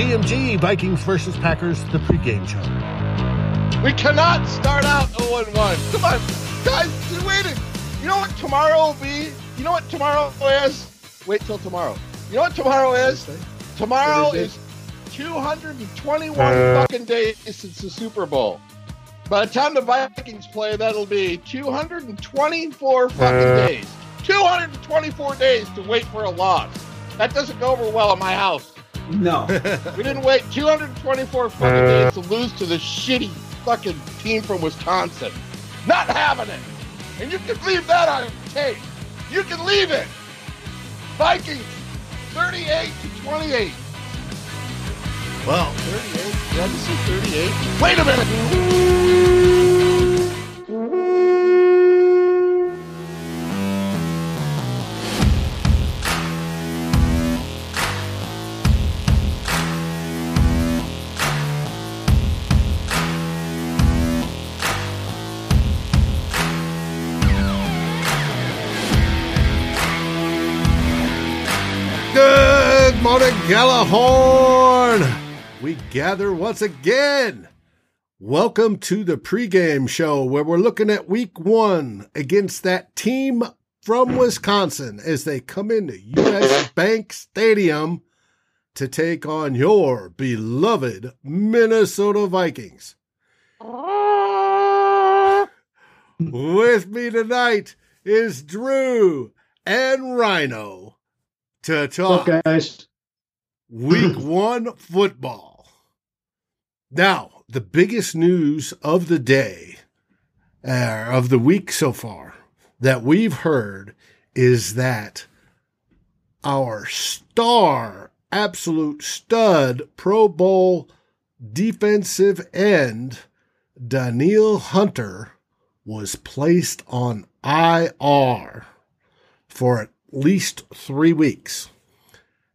GMG Vikings versus Packers, the pregame show. We cannot start out 0 1. Come on, guys, just waiting. You know what tomorrow will be? You know what tomorrow is? Wait till tomorrow. You know what tomorrow is? Tomorrow is 221 uh. fucking days since the Super Bowl. By the time the Vikings play, that'll be 224 fucking uh. days. 224 days to wait for a loss. That doesn't go over well in my house. No. We didn't wait 224 fucking uh. days to lose to the shitty fucking team from Wisconsin. Not having it. And you can leave that on tape. You can leave it. Vikings, 38 to 28. Well, 38? Did I just say 38? Wait a minute. Morning, Gjallarhorn. We gather once again. Welcome to the pregame show where we're looking at week one against that team from Wisconsin as they come into US Bank Stadium to take on your beloved Minnesota Vikings. With me tonight is Drew and Rhino to talk Look, guys. Week one football. Now, the biggest news of the day, uh, of the week so far, that we've heard is that our star, absolute stud, Pro Bowl defensive end, Danielle Hunter, was placed on IR for at least three weeks.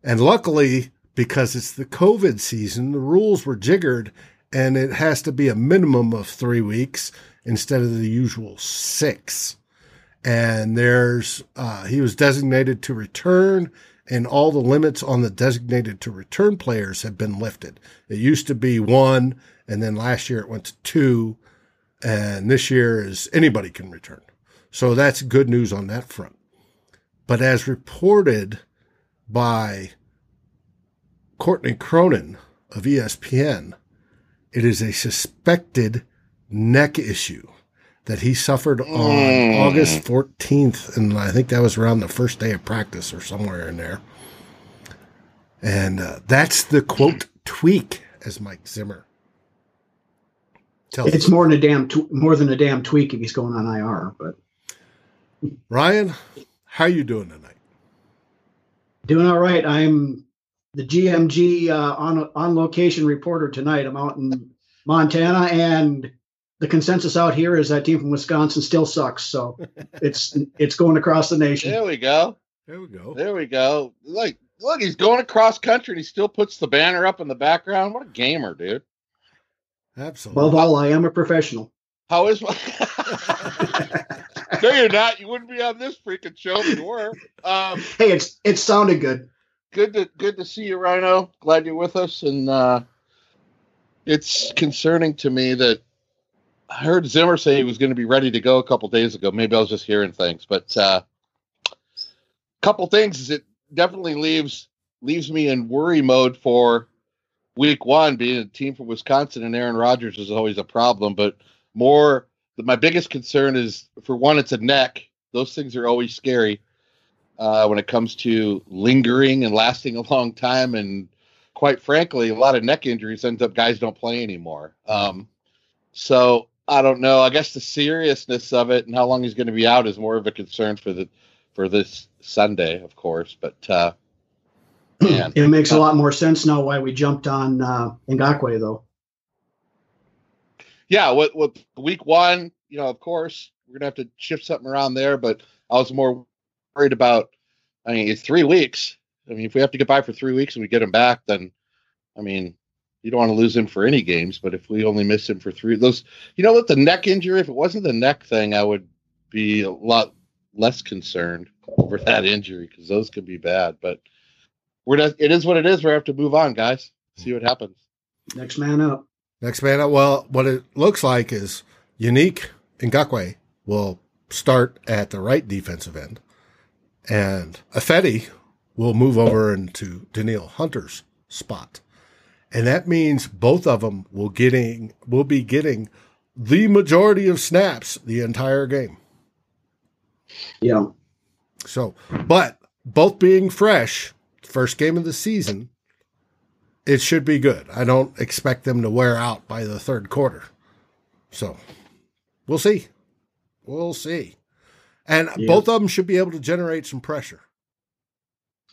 And luckily, because it's the COVID season, the rules were jiggered and it has to be a minimum of three weeks instead of the usual six. And there's, uh, he was designated to return and all the limits on the designated to return players have been lifted. It used to be one and then last year it went to two and this year is anybody can return. So that's good news on that front. But as reported by Courtney Cronin of ESPN, it is a suspected neck issue that he suffered on Mm. August 14th. And I think that was around the first day of practice or somewhere in there. And uh, that's the quote tweak, as Mike Zimmer tells It's more than a damn tw- more than a damn tweak if he's going on IR. But Ryan, how are you doing tonight? doing all right. I'm the GMG uh, on on location reporter tonight. I'm out in Montana, and the consensus out here is that team from Wisconsin still sucks. So it's it's going across the nation. There we go. There we go. There we go. Like, look, he's going across country and he still puts the banner up in the background. What a gamer, dude. Absolutely. Above all, I am a professional. How is my. no, you're not. You wouldn't be on this freaking show if you were. Um, Hey, it's it sounded good. Good to good to see you, Rhino. Glad you're with us. And uh, it's concerning to me that I heard Zimmer say he was going to be ready to go a couple days ago. Maybe I was just hearing things, but uh, couple things is it definitely leaves leaves me in worry mode for week one. Being a team from Wisconsin and Aaron Rodgers is always a problem, but more my biggest concern is for one, it's a neck. Those things are always scary uh, when it comes to lingering and lasting a long time. And quite frankly, a lot of neck injuries ends up guys don't play anymore. Um, so I don't know. I guess the seriousness of it and how long he's going to be out is more of a concern for the for this Sunday, of course. But uh, man, It makes a lot more sense now why we jumped on uh, Ngakoue though. yeah, with, with week one, you know, of course, we're gonna have to shift something around there. But I was more worried about. I mean, it's three weeks. I mean, if we have to get by for three weeks and we get him back, then I mean, you don't want to lose him for any games. But if we only miss him for three, those, you know, what the neck injury. If it wasn't the neck thing, I would be a lot less concerned over that injury because those could be bad. But we're not. It is what it is. We have to move on, guys. See what happens. Next man up. Next man up. Well, what it looks like is Yannick Ngakoue will start at the right defensive end, and Ifeadi will move over into Danielle Hunter's spot. And that means both of them will getting will be getting the majority of snaps the entire game. Yeah. So, but both being fresh, first game of the season, it should be good. I don't expect them to wear out by the third quarter. So, we'll see. We'll see. And Yeah. both of them should be able to generate some pressure.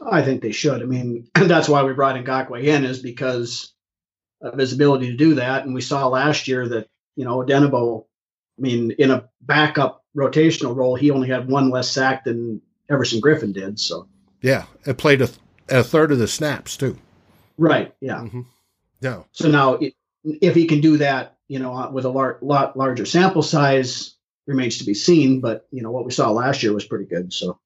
I think they should. I mean, that's why we brought Ngakoue in is because of his ability to do that. And we saw last year that, you know, Denebo, I mean, in a backup rotational role, he only had one less sack than Everson Griffen did. So, Yeah, it played a, a third of the snaps too. right. Yeah. hmm No, So now i- if he can do that, you know, with a lar- lot larger sample size remains to be seen. But, you know, what we saw last year was pretty good. So,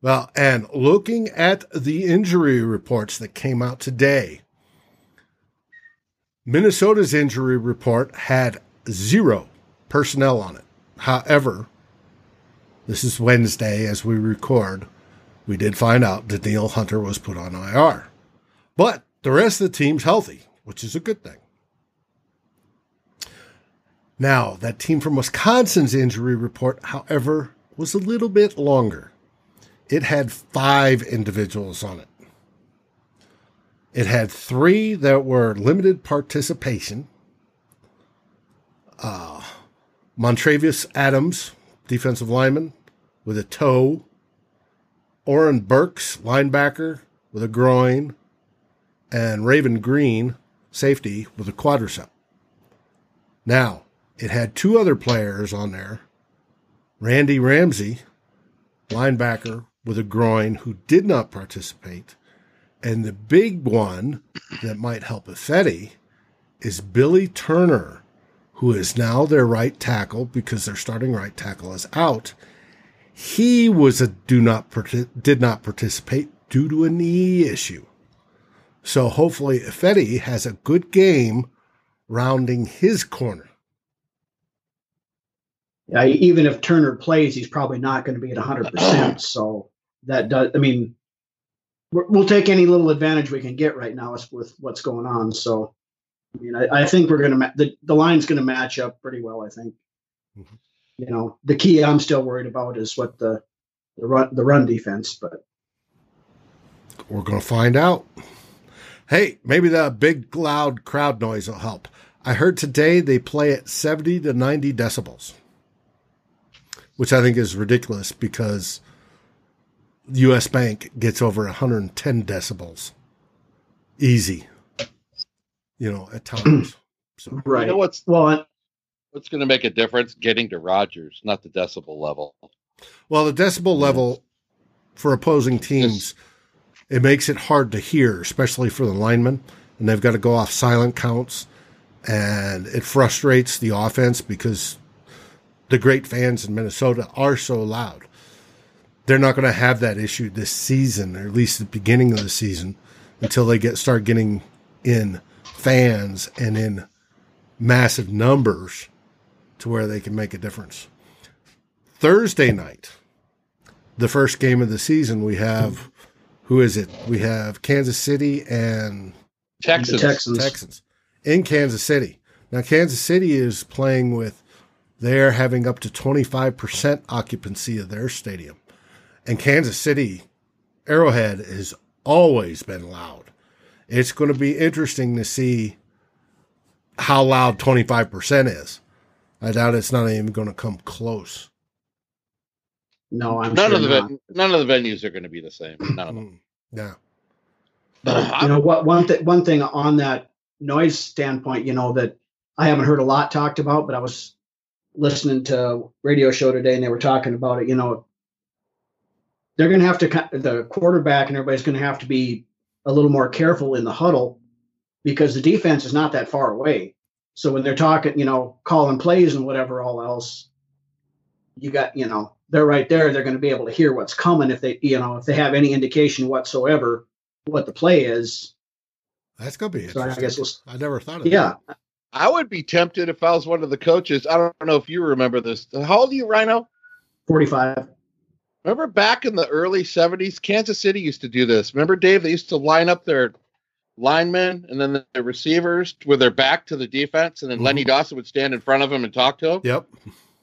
Well, and looking at the injury reports that came out today, Minnesota's injury report had zero personnel on it. However, this is Wednesday as we record. We did find out that Neil Hunter was put on IR. But the rest of the team's healthy, which is a good thing. Now, that team from Wisconsin's injury report, however, was a little bit longer it had five individuals on it. It had three that were limited participation. Uh, Montravius Adams, defensive lineman, with a toe. Oren Burks, linebacker, with a groin. And Raven Greene, safety, with a quadricep. Now, it had two other players on there Randy Ramsey, linebacker with a groin who did not participate. And the big one that might help Ifeadi is Billy Turner, who is now their right tackle because their starting right tackle is out. He was a do not did not participate due to a knee issue. So hopefully Ifeadi has a good game rounding his corner. Yeah, even if Turner plays, he's probably not going to be at 100%. So that does, I mean, we'll take any little advantage we can get right now with what's going on. So, I mean, I, I think we're going to, ma- the, the line's going to match up pretty well, I think. Mhm. You know, the key I'm still worried about is what the, the run, the run defense, but We're going to find out. Hey, maybe that big loud crowd noise will help. I heard today they play at 70 to 90 decibels, which I think is ridiculous because US Bank gets over 110 decibels easy, you know, at times. So, right. You know what's well, what's going to make a difference? Getting to Rodgers, not the decibel level. well, the decibel level for opposing teams, it makes it hard to hear, especially for the linemen, and they've got to go off silent counts, and it frustrates the offense because the great fans in Minnesota are so loud. They're not going to have that issue this season, or at least the beginning of the season, until they get start getting in fans and in massive numbers to where they can make a difference. Thursday night, the first game of the season, we have who is it? We have Kansas City and Texans. Texans. Texans in Kansas City. Now, Kansas City is playing with, they're having up to 25% occupancy of their stadium. And Kansas City, Arrowhead has always been loud. It's going to be interesting to see how loud 25% is. I doubt it's not even going to come close. no, I'm None sure of the not. none of the venues are going to be the same. Mm-hmm. None of them. Yeah. you know what one thing one thing on that noise standpoint you know that i haven't heard a lot talked about but i was listening to a radio show today and they were talking about it you know they're going to have to the quarterback and everybody's going to have to be a little more careful in the huddle because the defense is not that far away. So when they're talking you know calling plays and whatever all else you got you know they're right there they're going to be able to hear what's coming if they you know if they have any indication whatsoever what the play is, That's gonna be So I guess I never thought of that. yeah, I would be tempted if I was one of the coaches. I don't know if you remember this. How old are you, Rhino? 45. Remember back in the early 70s, Kansas City used to do this. Remember, Dave? They used to line up their linemen and then the receivers with their back to the defense, and then Mhm. Lenny Dawson would stand in front of them and talk to them. Yep.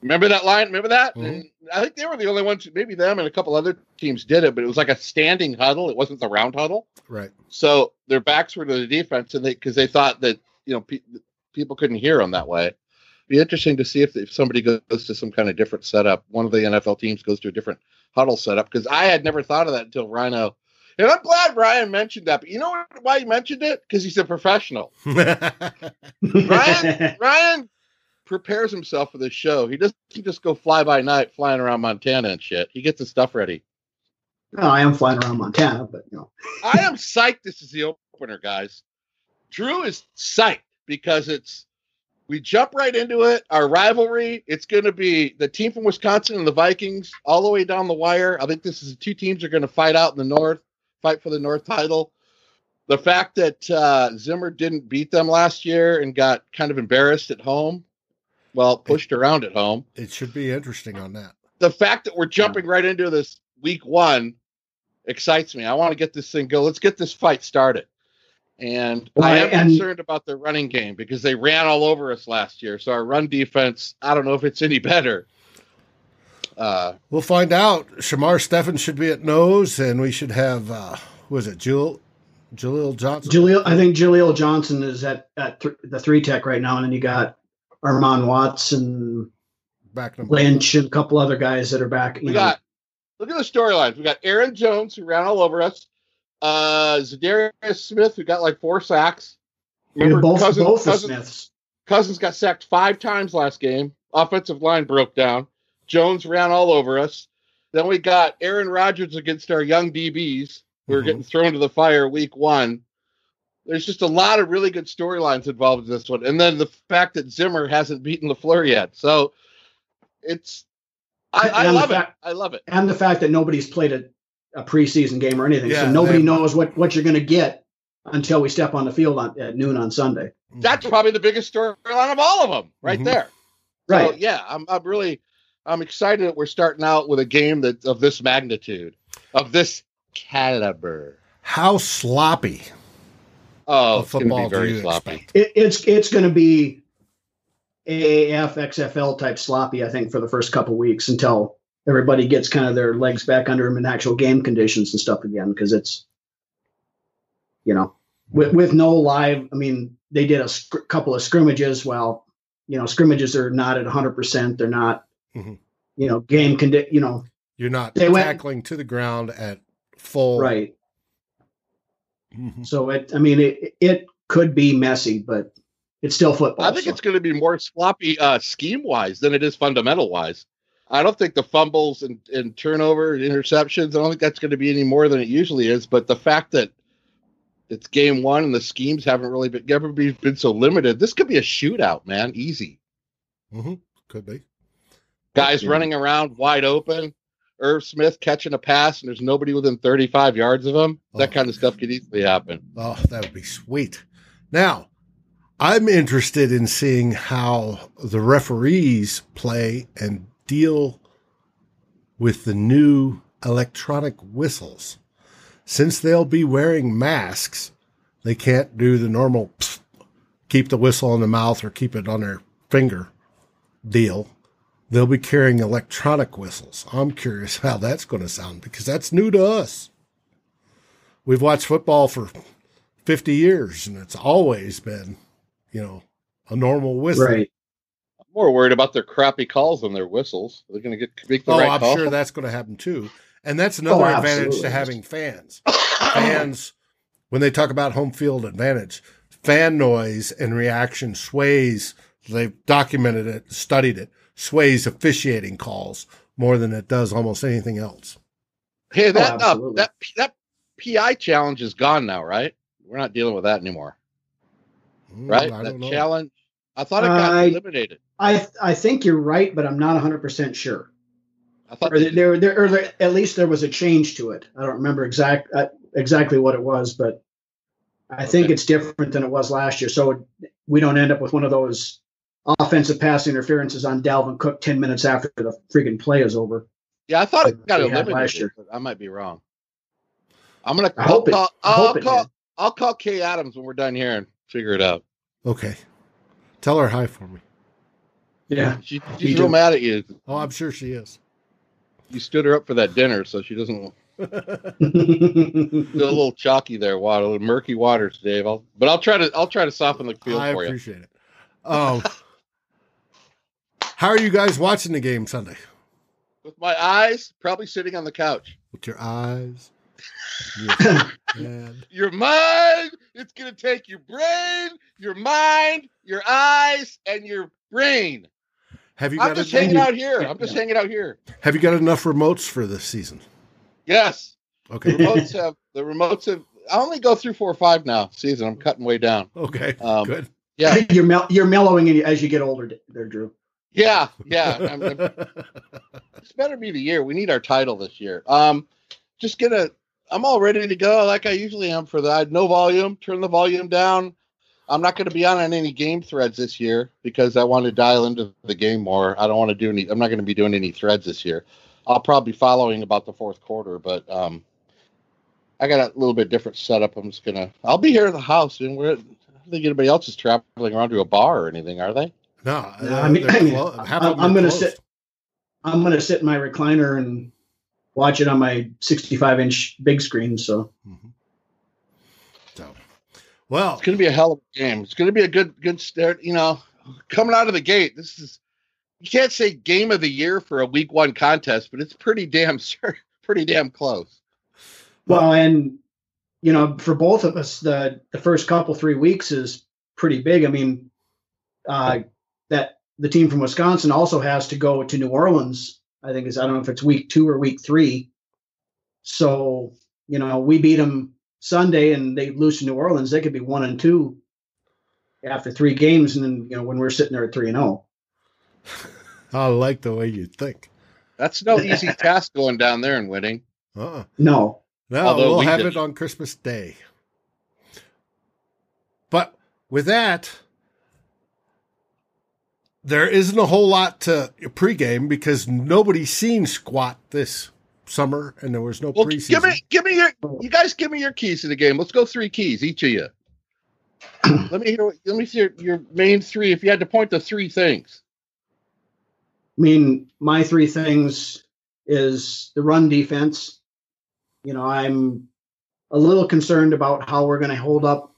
Remember that line? Remember that? Mhm. I think they were the only ones, maybe them and a couple other teams did it, but it was like a standing huddle. It wasn't the round huddle. Right. So their backs were to the defense, and they because they thought that you know pe- people couldn't hear them that way. Be interesting to see if, if somebody goes to some kind of different setup. One of the NFL teams goes to a different huddle setup because I had never thought of that until Rhino. And I'm glad Ryan mentioned that. But you know why he mentioned it? Because he's a professional. Ryan Ryan prepares himself for this show. He doesn't just go fly by night flying around Montana and shit. He gets his stuff ready. No, I am flying around Montana, but you know, I am psyched this is the opener, guys. Drew is psyched because it's we jump right into it. Our rivalry, it's going to be the team from Wisconsin and the Vikings all the way down the wire. I think this is the two teams are going to fight out in the North, fight for the North title. The fact that uh, Zimmer didn't beat them last year and got kind of embarrassed at home, well, pushed around at home. it should be interesting on that. The fact that we're jumping right into this week one excites me. I want to get this thing go. Let's get this fight started. And I am and- concerned about the running game because they ran all over us last year. So our run defense, I don't know if it's any better. Uh, We'll find out. Shamar Stephen should be at nose, and we should have uh was it Jewel Jaleel Johnson? Jaleel, I think Jaleel Johnson is at, at th- the three tech right now, and then you got Armon Watts and back number Lynch and a couple other guys that are back. We know, got look at the storylines. We got Aaron Jones who ran all over us. Uh, Za'Darius Smith who got like four sacks. Remember, both Cousins, both Cousins, Smiths. Cousins got sacked five times last game. Offensive line broke down. Jones ran all over us. Then we got Aaron Rodgers against our young DBs who are Mhm. getting thrown to the fire week one. There's just a lot of really good storylines involved in this one. And then the fact that Zimmer hasn't beaten LaFleur yet. So it's I, I love it. I love it. and the fact that nobody's played a, a preseason game or anything, Yeah, so nobody they- knows what what you're going to get until we step on the field on, at noon on Sunday. That's probably the biggest storyline of all of them, right Mhm. there. Right. So, yeah, I'm, I'm really I'm excited that we're starting out with a game that of this magnitude, of this caliber. how sloppy Oh, of it's football be very sloppy. It, it's it's going to be AAF XFL type sloppy, I think, for the first couple weeks until everybody gets kind of their legs back under them in actual game conditions and stuff again. Because it's, you know, with with no live. I mean, they did a sc- couple of scrimmages. Well, you know, scrimmages are not at 100. percent They're not, Mhm. you know, game condi- You know, You're not They went- tackling to the ground at full right. Mhm. So it. I mean, it it could be messy, but it's still football. I think so- it's going to be more sloppy uh, scheme wise than it is fundamental wise. I don't think the fumbles and, and turnover and interceptions, I don't think that's going to be any more than it usually is. But the fact that it's game one and the schemes haven't really been, ever been, been so limited, this could be a shootout, man. Easy. Mhm. Could be. Guys Yeah. running around wide open. Irv Smith catching a pass and there's nobody within 35 yards of him. That Oh. kind of stuff could easily happen. Oh, that would be sweet. Now, I'm interested in seeing how the referees play and deal with the new electronic whistles. Since they'll be wearing masks, they can't do the normal keep the whistle in the mouth or keep it on their finger deal. They'll be carrying electronic whistles. I'm curious how that's going to sound because that's new to us. We've watched football for 50 years and it's always been, you know, a normal whistle. right. I'm more worried about their crappy calls than their whistles. They're going to get make the Oh, right I'm call. sure that's going to happen too. And that's another Oh, advantage to having fans. Fans, when they talk about home field advantage, fan noise and reaction sways, they've documented it, studied it, sways officiating calls more than it does almost anything else. Hey, that uh, Oh, absolutely. that that PI challenge is gone now, right? We're not dealing with that anymore, Mm, right? I that don't know. challenge. I thought it got I- eliminated. I I think you're right, but I'm not 100 percent sure. I thought Or there, there, or there, at least there was a change to it. I don't remember exact uh, exactly what it was, but I think it's different than it was last year. So we don't end up with one of those offensive pass interferences on Dalvin Cook 10 minutes after the freaking play is over. Yeah, I thought it got We had last eliminated, year. but I might be wrong. I'm gonna I I'll hope it- call, I I'll hope it call did. I'll call Kay Adams when we're done here and figure it out. Okay. Tell her hi for me. Yeah. She, she's real mad at you. Oh, I'm sure she is. You stood her up for that dinner, so she doesn't feel a little chalky there, water, a little murky waters, Dave. I'll, but I'll try to I'll try to soften the field I for you. I appreciate it. Um, how are you guys watching the game Sunday? With my eyes, probably sitting on the couch. With your eyes, your. Your mind, it's gonna take your brain, your mind, your eyes, and your brain. Have you I'm got just en- hanging out here. I'm just Yeah. hanging out here. Have you got enough remotes for this season? Yes. Okay. The remotes have the remotes have I only go through four or five now season. I'm cutting way down. Okay. Um, Good. Yeah, you're mel- you're mellowing as you get older there, Drew. yeah, yeah. I'm, I'm- this better be the year. We need our title this year. Um, just gonna. I'm all ready to go like I usually am for that. No volume. Turn the volume down. I'm not going to be on any game threads this year because I want to dial into the game more. I don't want to do any. I'm not going to be doing any threads this year. I'll probably be following about the fourth quarter, but um, I got a little bit different setup. I'm just gonna. I'll be here at the house, and we're. I don't think anybody else is traveling around to a bar or anything, are they? no, No, I mean- they're I mean, clo- half I'm- I'm gonna closed. sit- I'm gonna sit in my recliner and watch it on my 65 inch big screen. So Mhm. So, well, It's going to be a hell of a game. It's going to be a good good start. You know, coming out of the gate, this is you can't say game of the year for a week one contest, but it's pretty damn cer- pretty damn close. well, and you know, for both of us, the the first couple three weeks is pretty big. I mean, uh, that the team from Wisconsin also has to go to New Orleans. I think is I don't know if it's week two or week three. So you know, we beat them Sunday and they lose to New Orleans. They could be one and two after three games, and then you know when we're sitting there at three and oh. zero. I like the way you think. That's no easy task going down there and winning. Uh-uh. No, No, Although we'll we have did. it on Christmas Day. But with that, there isn't a whole lot to pregame because nobody's seen squat this summer, and there was no Well, preseason. give me give me your you guys give me your keys to the game. Let's go three keys each of you. let me hear let me see your, your main three. If you had to point to three things, I mean, my three things is the run defense. You know, I'm a little concerned about how we're going to hold up,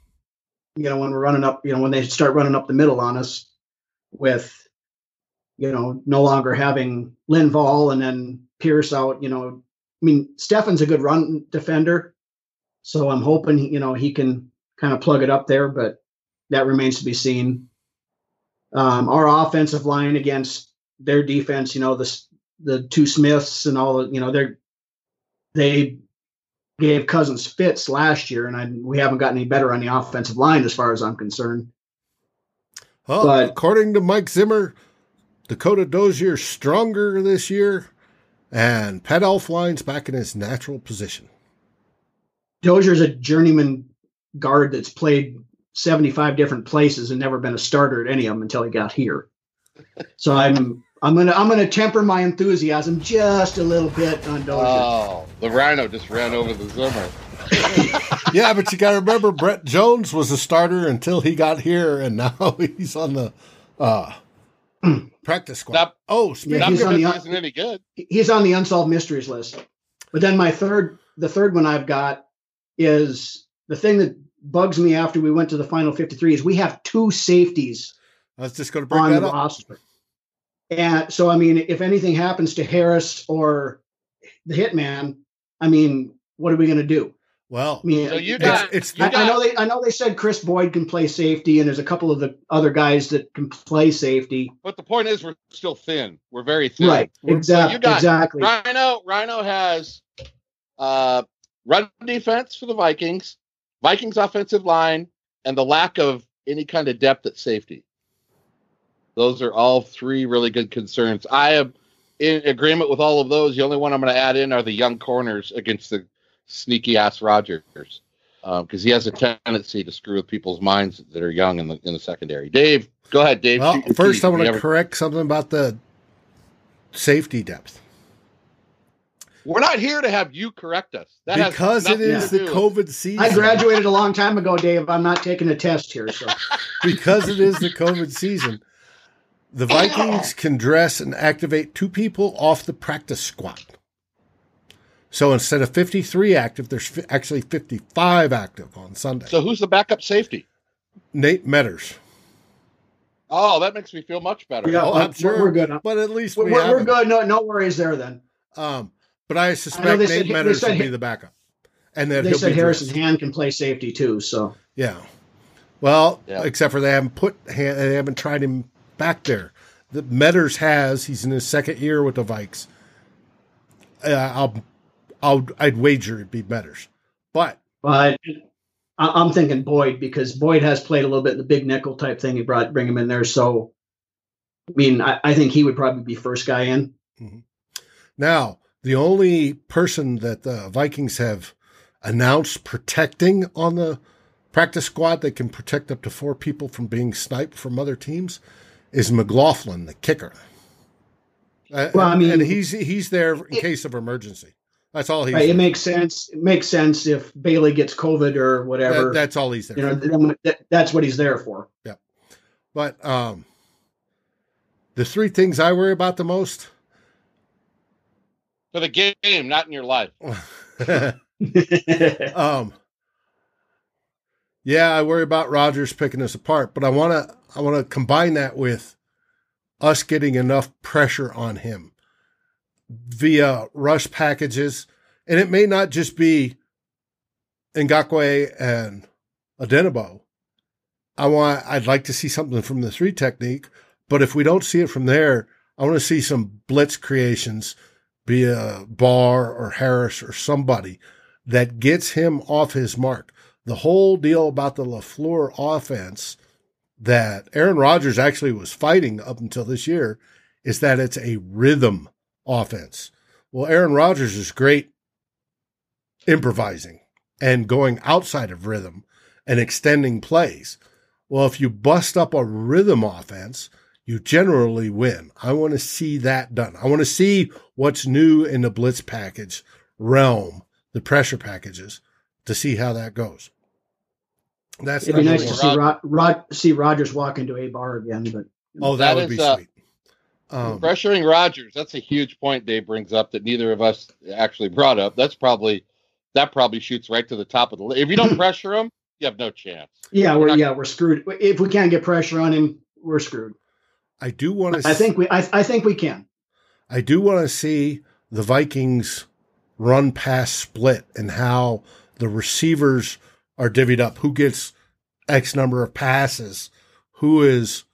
you know, when we're running up, you know, when they start running up the middle on us with, you know, no longer having Lynn Linval and then Pierce out, you know. I mean, Stephen's a good run defender. So I'm hoping, you know, he can kind of plug it up there, but that remains to be seen. Um, our offensive line against their defense, you know, the the two Smiths and all, you know, they're they gave Cousins fits last year, and I, we haven't gotten any better on the offensive line as far as I'm concerned. Well, but- according to Mike Zimmer, Dakota Dozier stronger this year, and Pat Elflein's back in his natural position. Dozier's a journeyman guard that's played 75 different places and never been a starter at any of them until he got here. So I'm I'm gonna I'm gonna temper my enthusiasm just a little bit on Dozier. oh, the Rhino just ran over the Zimmer. yeah, but you got to remember, Brett Jones was a starter until he got here, and now he's on the uh, practice squad. Not- oh, speaking Yeah, Not he's on he the- isn't any good. he's on the unsolved mysteries list. But then my third, the third one I've got is the thing that bugs me after we went to the final 53 is we have two safeties I was just going to bring on that the up. roster. And so, I mean, if anything happens to Harris or the hitman, I mean, what are we going to do? Well, I mean, So you It's- got it's- you I, got I know they, I know they said Chris Boyd can play safety, and there's a couple of the other guys that can play safety. But the point is, we're still thin. We're very thin. Right? We're- Exactly. you got Exactly. Rhino. Rhino has uh, run defense for the Vikings, Vikings offensive line, and the lack of any kind of depth at safety. Those are all three really good concerns. I am in agreement with all of those. The only one I'm going to add in are the young corners against the sneaky ass Rodgers. because um, he has a tendency to screw with people's minds that are young in the in the secondary. Dave, go ahead, Dave. Well, shoot first keys. I want to haven't- correct something about the safety depth We're not here to have you correct us. That because it nothing the COVID season. I graduated a long time ago, Dave. I'm not taking a test here, so because it is the COVID season. The Vikings can dress and activate two people off the practice squad. So instead of 53 active, there's fi- actually 55 active on Sunday. So who's the backup safety? Nate Meadors. Oh, that makes me feel much better. Yeah. Oh, we're- I'm sure. we're good. But at least we're, we we're, we're good. No, no worries there. Then Um, but I I suspect they said- Nate they Meadors said will be the backup. And that they said be Harrison dressed. Hand can play safety too. So Yeah. Well, Yeah. except for they haven't put Han- they haven't tried him back there. The Meadors has. He's in his second year with the Vikes. Uh, I'll, I'll, I'd wager it'd be Meadors, but But I'm thinking Boyd because Boyd has played a little bit in the big nickel type thing. He brought bring him in there. So, I mean, I, I think he would probably be first guy in. now the only person that the Vikings have announced protecting on the practice squad that can protect up to four people from being sniped from other teams is McLaughlin, the kicker. Uh, Well, I mean- and he's he's there in case of emergency. That's all he. Right? It makes sense. It makes sense if Bailey gets COVID or whatever. That- that's all he's there. you know, for. then that, that's what he's there for. Yeah, but um, the three things I worry about the most. For the game, not in your life. um, yeah, I worry about Rodgers picking us apart, but I want to I want to combine that with us getting enough pressure on him via rush packages, and it may not just be Ngakoue and Odenigbo. I want I'd like to see something from the three technique, but if we don't see it from there, I want to see some blitz creations, be a Barr or Harris or somebody that gets him off his mark. The whole deal about the LaFleur offense that Aaron Rodgers actually was fighting up until this year is that it's a rhythm offense. Well, Aaron Rodgers is great improvising and going outside of rhythm and extending plays. Well, if you bust up a rhythm offense, you generally win. I want to see that done. I want to see what's new in the blitz package realm, the pressure packages, to see how that goes. That's It'd be number nice to see Rod, Rod see Rodgers walk into a bar again, but Oh, that, That would is, be uh, sweet. Um, Pressuring Rodgers, that's a huge point Dave brings up that neither of us actually brought up. That's probably that probably shoots right to the top of the list. If you don't pressure him, you have no chance. yeah, We're we're not- yeah we're screwed. If we can't get pressure on him, we're screwed. I do want to. I think we I, I think we can. I do want to see the Vikings run pass split and how the receivers are divvied up. Who gets X number of passes? Who is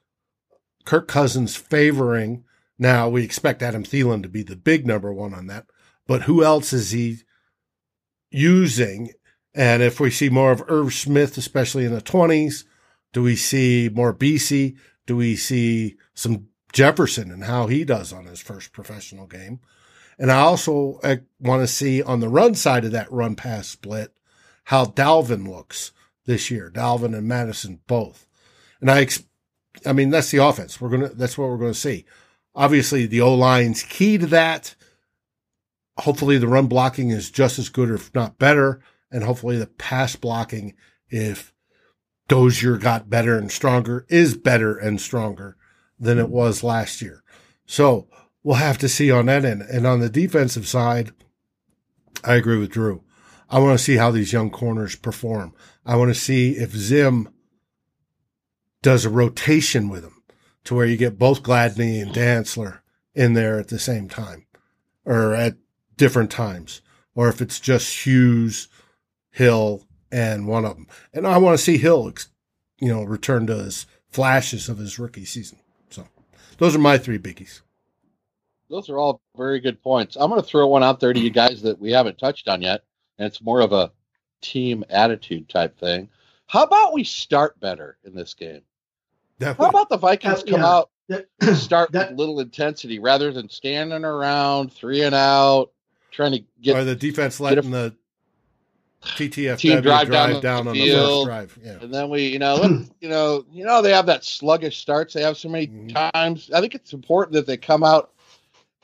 Kirk Cousins favoring? Now we expect Adam Thielen to be the big number one on that, but who else is he using? And if we see more of Irv Smith, especially in the twenties, do we see more BC? Do we see some Jefferson and how he does on his first professional game? And I also want to see on the run side of that run pass split how Dalvin looks this year. Dalvin and Mattison both. And I, I mean, that's the offense. We're gonna. That's what we're gonna see. Obviously, the O line's key to that. Hopefully, the run blocking is just as good, if not better, and hopefully, the pass blocking, if Dozier got better and stronger, is better and stronger than it was last year. So we'll have to see on that end. And on the defensive side, I agree with Drew. I want to see how these young corners perform. I want to see if Zim does a rotation with them to where you get both Gladney and Dantzler in there at the same time or at different times, or if it's just Hughes, Hill, and one of them. And I want to see Hill, you know, return to his flashes of his rookie season. So those are my three biggies. Those are all very good points. I'm going to throw one out there to you guys that we haven't touched on yet, and it's more of a team attitude type thing. How about we start better in this game? That How about the Vikings come yeah. out That- start that- with little intensity rather than standing around three and out, trying to or get the defense get a- letting the TTF Team drive down the down on the first drive. Yeah. And then we, you know, you know, you know, they have that sluggish starts. They have so many Mhm. times. I think it's important that they come out,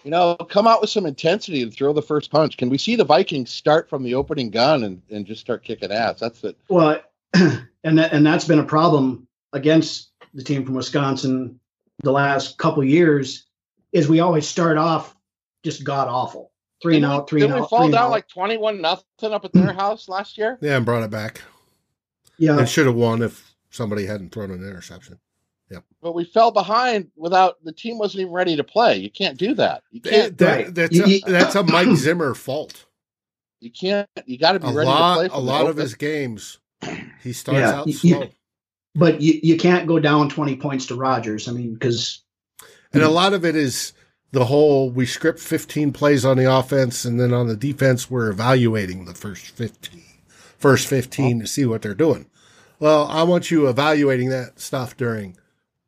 you know, come out with some intensity and throw the first punch. Can we see the Vikings start from the opening gun and, and just start kicking ass? That's it. Well, and that, and that's been a problem against the team from Wisconsin the last couple years. Is we always start off just god awful, three and Didn't out, 3 didn't and we out, fall three and down out. like twenty-one nothing up at their house last year? Yeah, and brought it back. yeah, And should have won if somebody hadn't thrown an interception. Yeah. But we fell behind without the team wasn't even ready to play. You can't do that. You can't. That- right. that's, You- a, you- that's a Mike Zimmer fault. You can't. You got to be A ready to play. lot, a from the lot of his games, he starts Yeah, out you- slow. But you, you can't go down twenty points to Rodgers. I mean, because And a lot of it is the whole we script 15 plays on the offense and then on the defense we're evaluating the first 15 first 15 to see what they're doing. Well, I want you evaluating that stuff during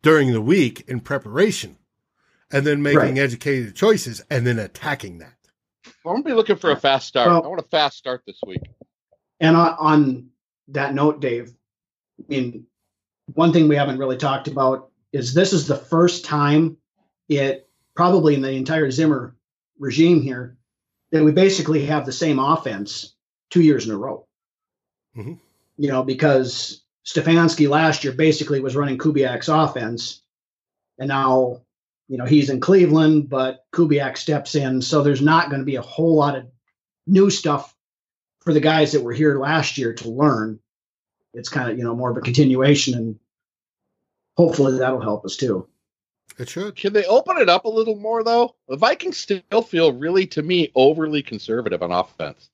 during the week in preparation and then making Right. educated choices and then attacking that. I'm gonna be looking for a fast start. Well- I want a fast start this week. And on, on that note, Dave, I mean, one thing we haven't really talked about is this is the first time it probably in the entire Zimmer regime here that we basically have the same offense two years in a row. Mhm. You know, because Stefanski last year basically was running Kubiak's offense, and now you know he's in Cleveland, but Kubiak steps in, so there's not going to be a whole lot of new stuff for the guys that were here last year to learn. It's kind of you know more of a continuation, and hopefully that'll help us too. It should. Can they open it up a little more though? The Vikings still feel really, to me, overly conservative on offense.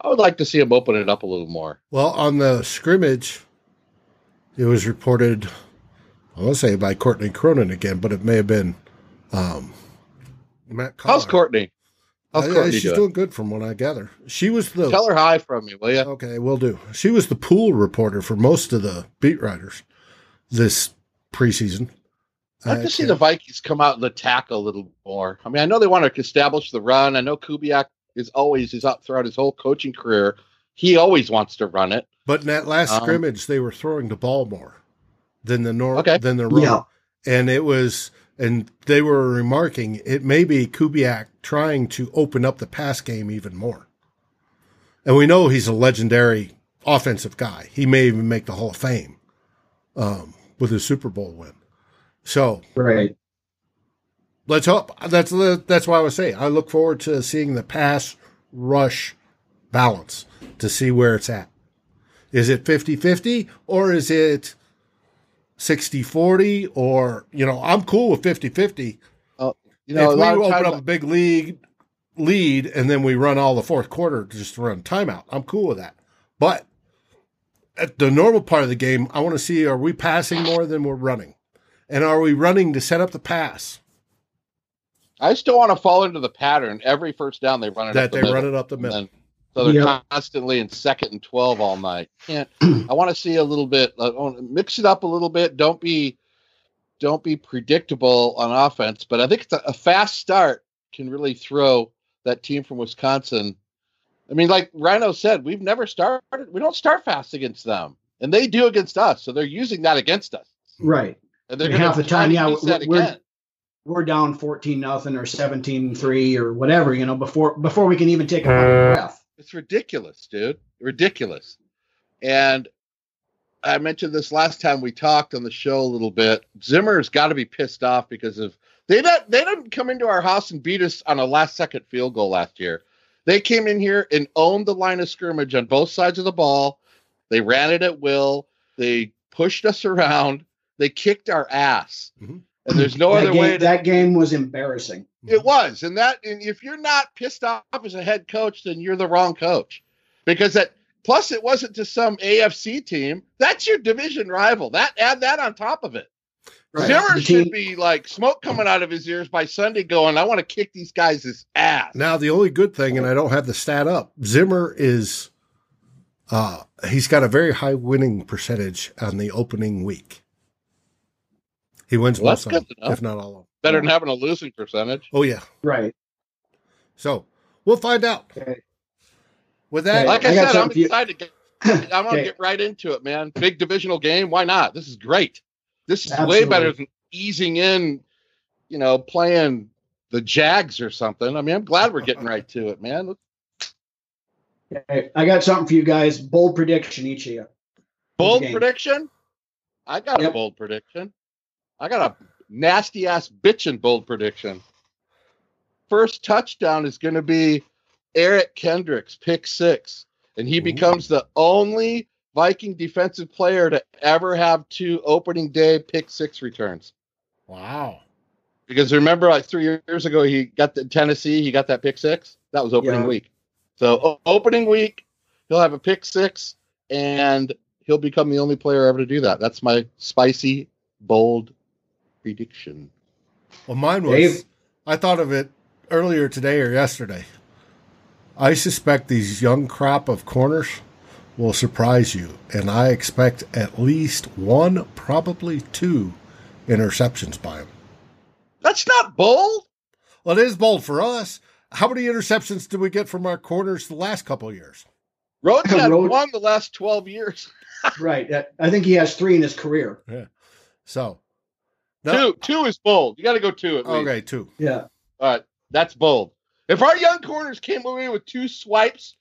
I would like to see them open it up a little more. Well, on the scrimmage, it was reported, I want to say by Courtney Cronin again, but it may have been um, Matt How's Collar. Courtney? course, Uh, she's doing? doing good from what I gather. She was the Tell her hi from me, will you? okay. We'll do. She was the pool reporter for most of the beat writers this preseason. I'd like to see the Vikings come out and attack a little more. I mean, I know they want to establish the run. I know Kubiak is always is out throughout his whole coaching career. He always wants to run it. but in that last Um, scrimmage, they were throwing the ball more than the nor Okay. than the run. Yeah. and it was and they were remarking it may be Kubiak trying to open up the pass game even more. And we know he's a legendary offensive guy. He may even make the Hall of Fame um, with his Super Bowl win. So Right. let's hope. That's that's why I was saying I look forward to seeing the pass rush balance to see where it's at. Is it 50-50 or is it 60-40 or you know, I'm cool with 50-50. You know, if we open times, up a big lead lead and then we run all the fourth quarter just to just run timeout, I'm cool with that. But at the normal part of the game, I want to see are we passing more than we're running? And are we running to set up the pass I still want to fall into the pattern. Every first down, they run it that up the they middle. run it up the And middle? So they're Yeah. constantly in second and twelve all night. Can't I want to see a little bit? I want to mix it up a little bit. Don't be, don't be predictable on offense. But I think it's a, a fast start can really throw that team from Wisconsin. I mean, like Rhino said, we've never started. We don't start fast against them, and they do against us. So they're using that against us. Right. And they're half the time, yeah, we're- we're- We're down 14 nothing or 17 3 or whatever, you know, before before we can even take a breath. It's ridiculous, dude. Ridiculous. And I mentioned this last time we talked on the show a little bit. Zimmer's got to be pissed off because of they not they didn't come into our house and beat us on a last second field goal last year. They came in here and owned the line of scrimmage on both sides of the ball. They ran it at will. They pushed us around. They kicked our ass. Mhm. And there's no that other game, way to that game was embarrassing. It was, and that, and if you're not pissed off as a head coach, then you're the wrong coach, because that. Plus, it wasn't to some AFC team. That's your division rival. That add that on top of it. Right. Zimmer should be like smoke coming out of his ears by Sunday, going, "I want to kick these guys' ass." Now the only good thing, and I don't have the stat up, Zimmer is uh he's got a very high winning percentage on the opening week. He wins Well, most of them, if not all of them. Better than having a losing percentage. Oh yeah. Right. So we'll find out. Okay. With that, Like I, I said, I'm something for you. excited. to get- I want to Okay. get right into it, man. Big divisional game. Why not? This is great. This is way better than easing in, you know, playing the Jags or something. I mean, I'm glad we're getting right to it, man. Okay, I got something for you guys. Bold prediction each of you. Bold prediction. I got a bold prediction. I got a nasty ass bitchin' bold prediction. First touchdown is going to be Eric Kendricks, pick six, and he Ooh. becomes the only Viking defensive player to ever have two opening day pick six returns. wow. Because remember, like three years ago, he got the Tennessee, he got that pick six. That was opening Yeah. week. So o- opening week, he'll have a pick six, and he'll become the only player ever to do that. That's my spicy, bold prediction. Well, mine was. Dave? I thought of it earlier today or yesterday. I suspect these young crop of corners will surprise you, and I expect at least one, probably two, interceptions by them. That's not bold. Well, it is bold for us. How many interceptions did we get from our corners the last couple of years? Rhodes had Rhodes- one the last twelve years. Right. I think he has three in his career. Yeah. So, Two, two is bold. You got to go two at least. Okay, two. Yeah. All right, that's bold. If our young corners came away with two swipes,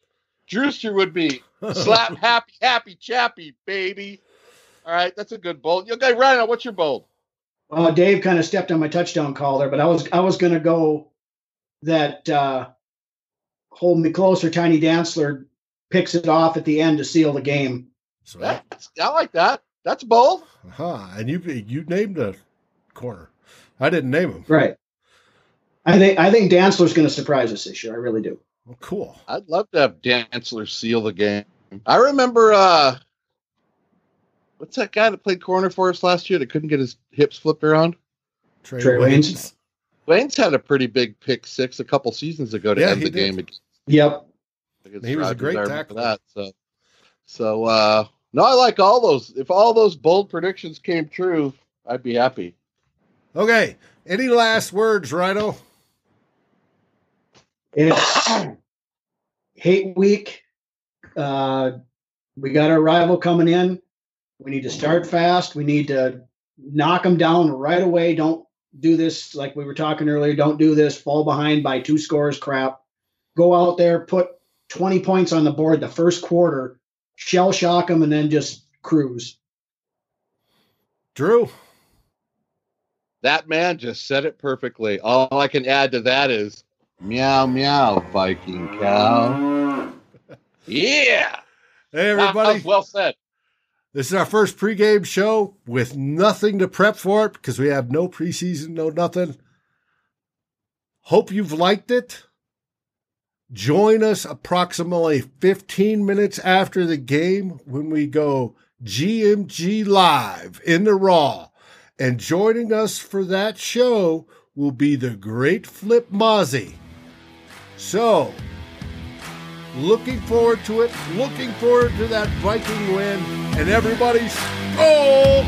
Drewster would be slap happy, happy, chappy, baby. All right, that's a good bold. You guys, Ryan, what's your bold? Uh, Dave kind of stepped on my touchdown call there, but I was I was going to go that uh, hold me closer. Tiny Dantzler picks it off at the end to seal the game. So, That's, I like that. That's bold. huh. And you you named a corner. I didn't name him. Right. I think I think Dantzler's going to surprise us this year. I really do. Well, cool. I'd love to have Dantzler seal the game. I remember uh what's that guy that played corner for us last year that couldn't get his hips flipped around? Trey, Trae Waynes. Waynes. Wayne's had a pretty big pick six a couple seasons ago to Yeah, end the did. game against, Yep. against He was a great I remember tackler. that. So so uh no, I like all those. If all those bold predictions came true, I'd be happy. Okay. Any last words, Rhino? It's hate week. Uh, we got our rival coming in. We need to start fast. We need to knock them down right away. Don't do this like we were talking earlier. Don't do this. Fall behind by two scores. Crap. Go out there, put 20 points on the board the first quarter, shell shock them, and then just cruise. Drew? That man just said it perfectly. All I can add to that is meow meow Viking cow. Yeah. Hey, That was everybody. Ah, ah, well said. This is our first pregame show with nothing to prep for it because we have no preseason, no nothing. Hope you've liked it. Join us approximately 15 minutes after the game when we go GMG Live in the Raw. And joining us for that show will be the great Flip Mozzie. So, looking forward to it, looking forward to that Viking win, and everybody's oh!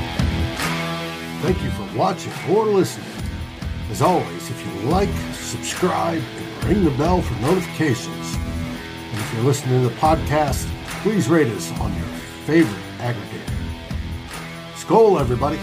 Thank you for watching or listening. As always, if you like, subscribe, and ring the bell for notifications. And if you're listening to the podcast, please rate us on your favorite aggregator. Skol, everybody.